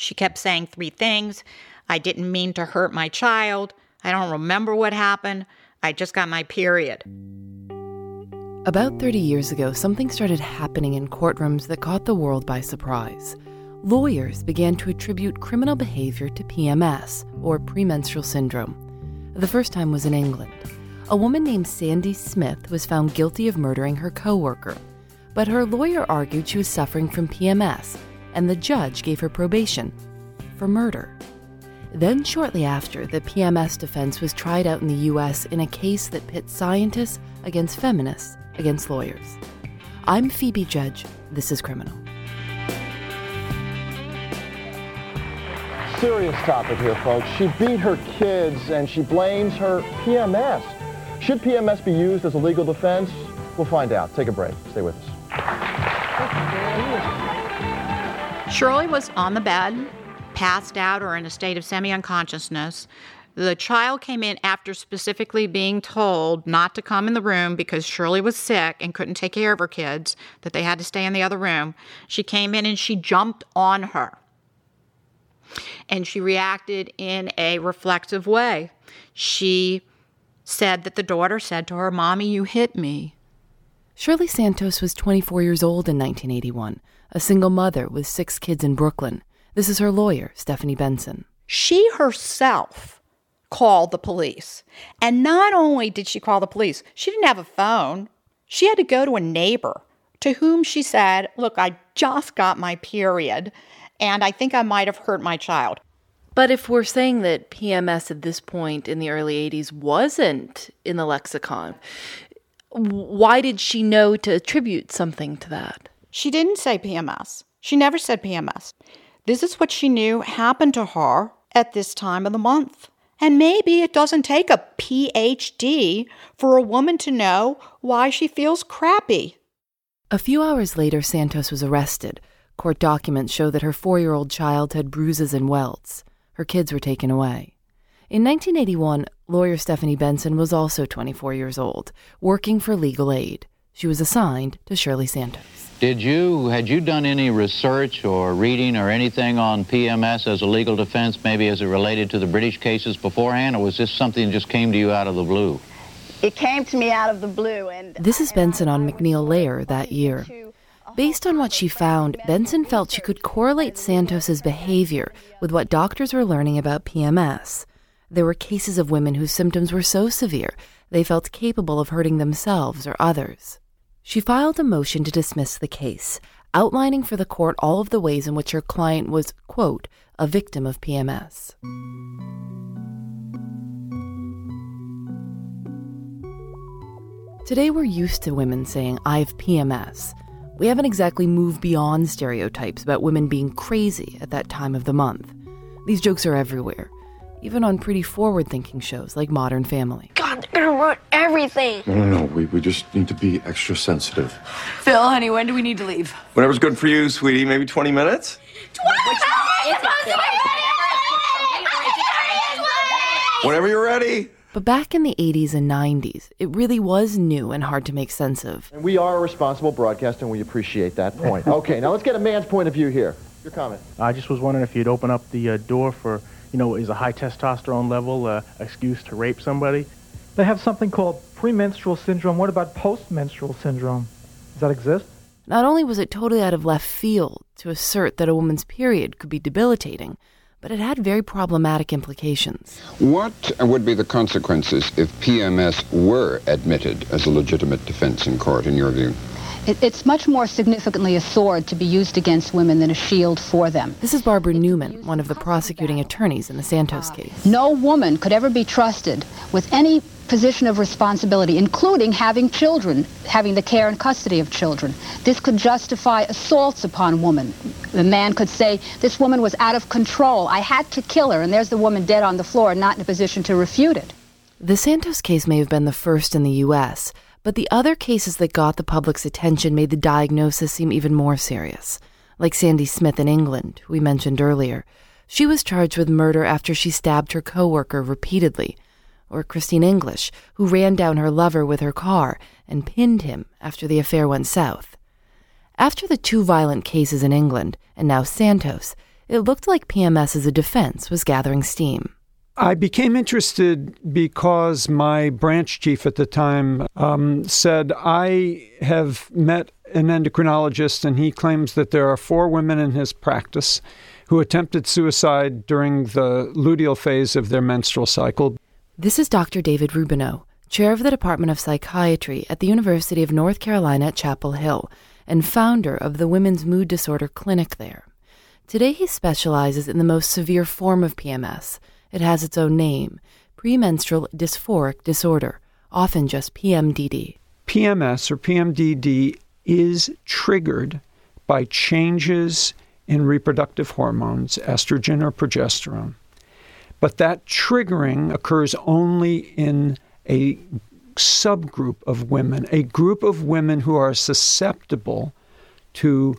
She kept saying three things. I didn't mean to hurt my child. I don't remember what happened. I just got my period. About 30 years ago, something started happening in courtrooms that caught the world by surprise. Lawyers began to attribute criminal behavior to PMS, or premenstrual syndrome. The first time was in England. A woman named Sandy Smith was found guilty of murdering her coworker, but her lawyer argued she was suffering from PMS and the judge gave her probation for murder. Then, shortly after, the PMS defense was tried out in the US in a case that pits scientists against feminists against lawyers. I'm Phoebe Judge. This is Criminal. Serious topic here, folks. She beat her kids and she blames her PMS. Should PMS be used as a legal defense? We'll find out. Take a break. Stay with us. Shirley was on the bed, passed out or in a state of semi unconsciousness. The child came in after specifically being told not to come in the room because Shirley was sick and couldn't take care of her kids, that they had to stay in the other room. She came in and she jumped on her. And she reacted in a reflexive way. She said that the daughter said to her, Mommy, you hit me. Shirley Santos was 24 years old in 1981 a single mother with six kids in Brooklyn. This is her lawyer, Stephanie Benson. She herself called the police. And not only did she call the police, she didn't have a phone. She had to go to a neighbor to whom she said, Look, I just got my period, and I think I might have hurt my child. But if we're saying that PMS at this point in the early 80s wasn't in the lexicon, why did she know to attribute something to that? She didn't say PMS. She never said PMS. This is what she knew happened to her at this time of the month. And maybe it doesn't take a PhD for a woman to know why she feels crappy. A few hours later, Santos was arrested. Court documents show that her four year old child had bruises and welts. Her kids were taken away. In 1981, lawyer Stephanie Benson was also 24 years old, working for legal aid. She was assigned to Shirley Santos. Did you, had you done any research or reading or anything on PMS as a legal defense, maybe as it related to the British cases beforehand, or was this something that just came to you out of the blue? It came to me out of the blue. and This is Benson on MacNeil Lehrer that year. Based on what she found, Benson felt she could correlate Santos's behavior with what doctors were learning about PMS. There were cases of women whose symptoms were so severe they felt capable of hurting themselves or others. She filed a motion to dismiss the case, outlining for the court all of the ways in which her client was, quote, a victim of PMS. Today, we're used to women saying, I've PMS. We haven't exactly moved beyond stereotypes about women being crazy at that time of the month. These jokes are everywhere even on pretty forward thinking shows like Modern Family. God, they're gonna ruin everything. No, no, no. We, we just need to be extra sensitive. Phil, honey, when do we need to leave? Whatever's good for you, sweetie. Maybe 20 minutes? 20 minutes! Whenever you're ready. But back in the 80s and 90s, it really was new and hard to make sense of. And we are a responsible broadcast, and we appreciate that point. Okay, now let's get a man's point of view here. Your comment. I just was wondering if you'd open up the uh, door for, you know, is a high testosterone level uh, excuse to rape somebody? They have something called premenstrual syndrome. What about postmenstrual syndrome? Does that exist? Not only was it totally out of left field to assert that a woman's period could be debilitating, but it had very problematic implications. What would be the consequences if PMS were admitted as a legitimate defense in court, in your view? It's much more significantly a sword to be used against women than a shield for them. This is Barbara Newman, one of the prosecuting attorneys in the Santos case. No woman could ever be trusted with any position of responsibility, including having children, having the care and custody of children. This could justify assaults upon women. The man could say, this woman was out of control. I had to kill her, and there's the woman dead on the floor, not in a position to refute it. The Santos case may have been the first in the U.S., but the other cases that got the public's attention made the diagnosis seem even more serious, like Sandy Smith in England, we mentioned earlier. She was charged with murder after she stabbed her coworker repeatedly or Christine English, who ran down her lover with her car and pinned him after the affair went south. After the two violent cases in England, and now Santos, it looked like PMS as a defense was gathering steam. I became interested because my branch chief at the time um, said, I have met an endocrinologist, and he claims that there are four women in his practice who attempted suicide during the luteal phase of their menstrual cycle. This is Dr. David Rubinow, chair of the Department of Psychiatry at the University of North Carolina at Chapel Hill and founder of the Women's Mood Disorder Clinic there. Today he specializes in the most severe form of PMS. It has its own name, premenstrual dysphoric disorder, often just PMDD. PMS or PMDD is triggered by changes in reproductive hormones, estrogen or progesterone. But that triggering occurs only in a subgroup of women, a group of women who are susceptible to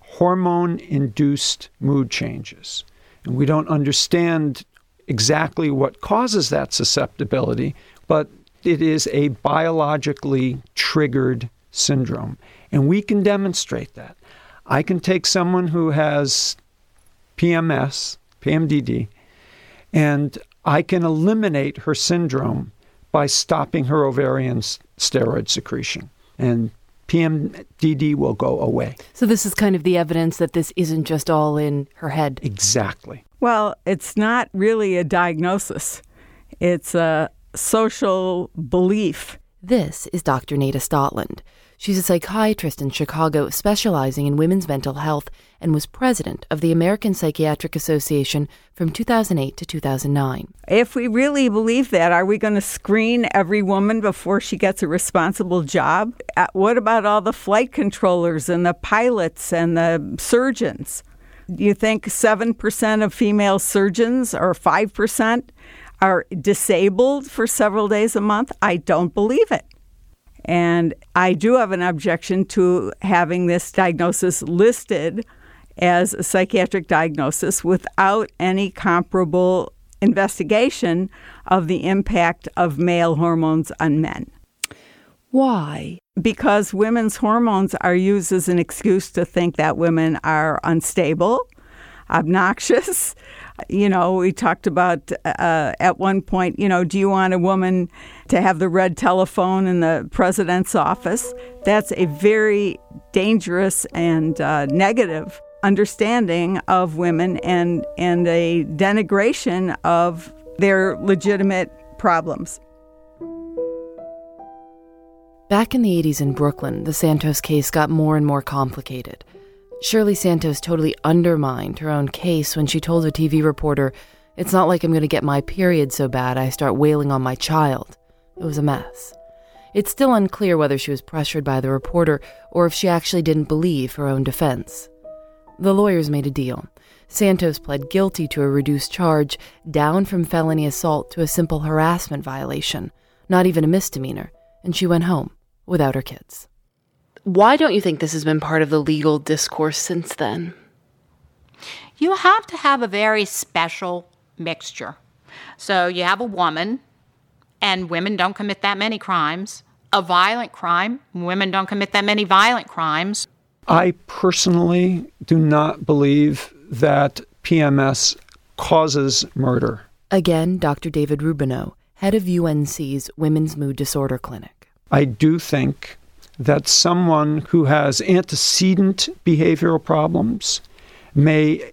hormone induced mood changes. And we don't understand exactly what causes that susceptibility, but it is a biologically triggered syndrome. And we can demonstrate that. I can take someone who has PMS, PMDD, and I can eliminate her syndrome by stopping her ovarian steroid secretion. And PMDD will go away. So, this is kind of the evidence that this isn't just all in her head. Exactly. Well, it's not really a diagnosis, it's a social belief. This is Dr. Nada Stotland. She's a psychiatrist in Chicago specializing in women's mental health and was president of the American Psychiatric Association from 2008 to 2009. If we really believe that, are we going to screen every woman before she gets a responsible job? Uh, what about all the flight controllers and the pilots and the surgeons? Do you think 7% of female surgeons or 5% are disabled for several days a month? I don't believe it. And I do have an objection to having this diagnosis listed as a psychiatric diagnosis without any comparable investigation of the impact of male hormones on men. Why? Because women's hormones are used as an excuse to think that women are unstable, obnoxious, you know, we talked about uh, at one point, you know, do you want a woman to have the red telephone in the president's office? That's a very dangerous and uh, negative understanding of women and, and a denigration of their legitimate problems. Back in the 80s in Brooklyn, the Santos case got more and more complicated. Shirley Santos totally undermined her own case when she told a TV reporter, It's not like I'm going to get my period so bad I start wailing on my child. It was a mess. It's still unclear whether she was pressured by the reporter or if she actually didn't believe her own defense. The lawyers made a deal. Santos pled guilty to a reduced charge, down from felony assault to a simple harassment violation, not even a misdemeanor, and she went home without her kids. Why don't you think this has been part of the legal discourse since then? You have to have a very special mixture. So you have a woman, and women don't commit that many crimes. A violent crime, women don't commit that many violent crimes. I personally do not believe that PMS causes murder. Again, Dr. David Rubinow, head of UNC's Women's Mood Disorder Clinic. I do think that someone who has antecedent behavioral problems may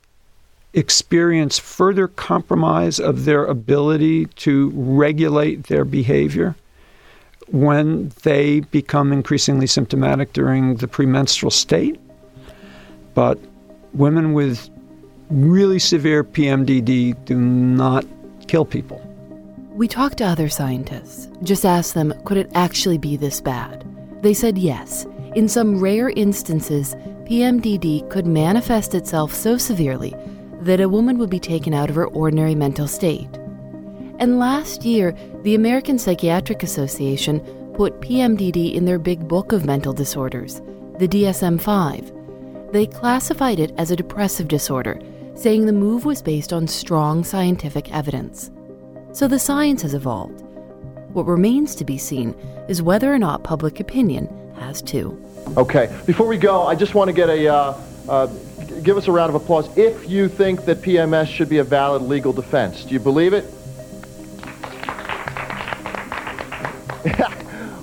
experience further compromise of their ability to regulate their behavior when they become increasingly symptomatic during the premenstrual state. But women with really severe PMDD do not kill people. We talked to other scientists, just asked them, could it actually be this bad? They said yes. In some rare instances, PMDD could manifest itself so severely that a woman would be taken out of her ordinary mental state. And last year, the American Psychiatric Association put PMDD in their big book of mental disorders, the DSM 5. They classified it as a depressive disorder, saying the move was based on strong scientific evidence. So the science has evolved. What remains to be seen is whether or not public opinion has too. Okay, before we go, I just want to get a, uh, uh, give us a round of applause if you think that PMS should be a valid legal defense. Do you believe it?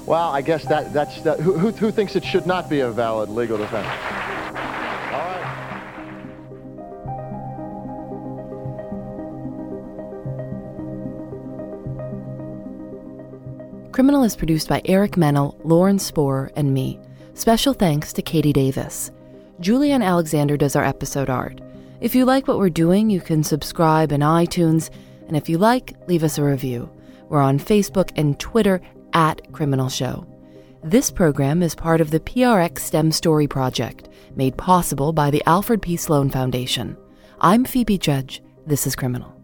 well, I guess that, that's, that, who, who, who thinks it should not be a valid legal defense? Criminal is produced by Eric Mennel, Lauren Spohr, and me. Special thanks to Katie Davis. Julienne Alexander does our episode art. If you like what we're doing, you can subscribe in iTunes, and if you like, leave us a review. We're on Facebook and Twitter at Criminal Show. This program is part of the PRX STEM Story Project, made possible by the Alfred P. Sloan Foundation. I'm Phoebe Judge. This is Criminal.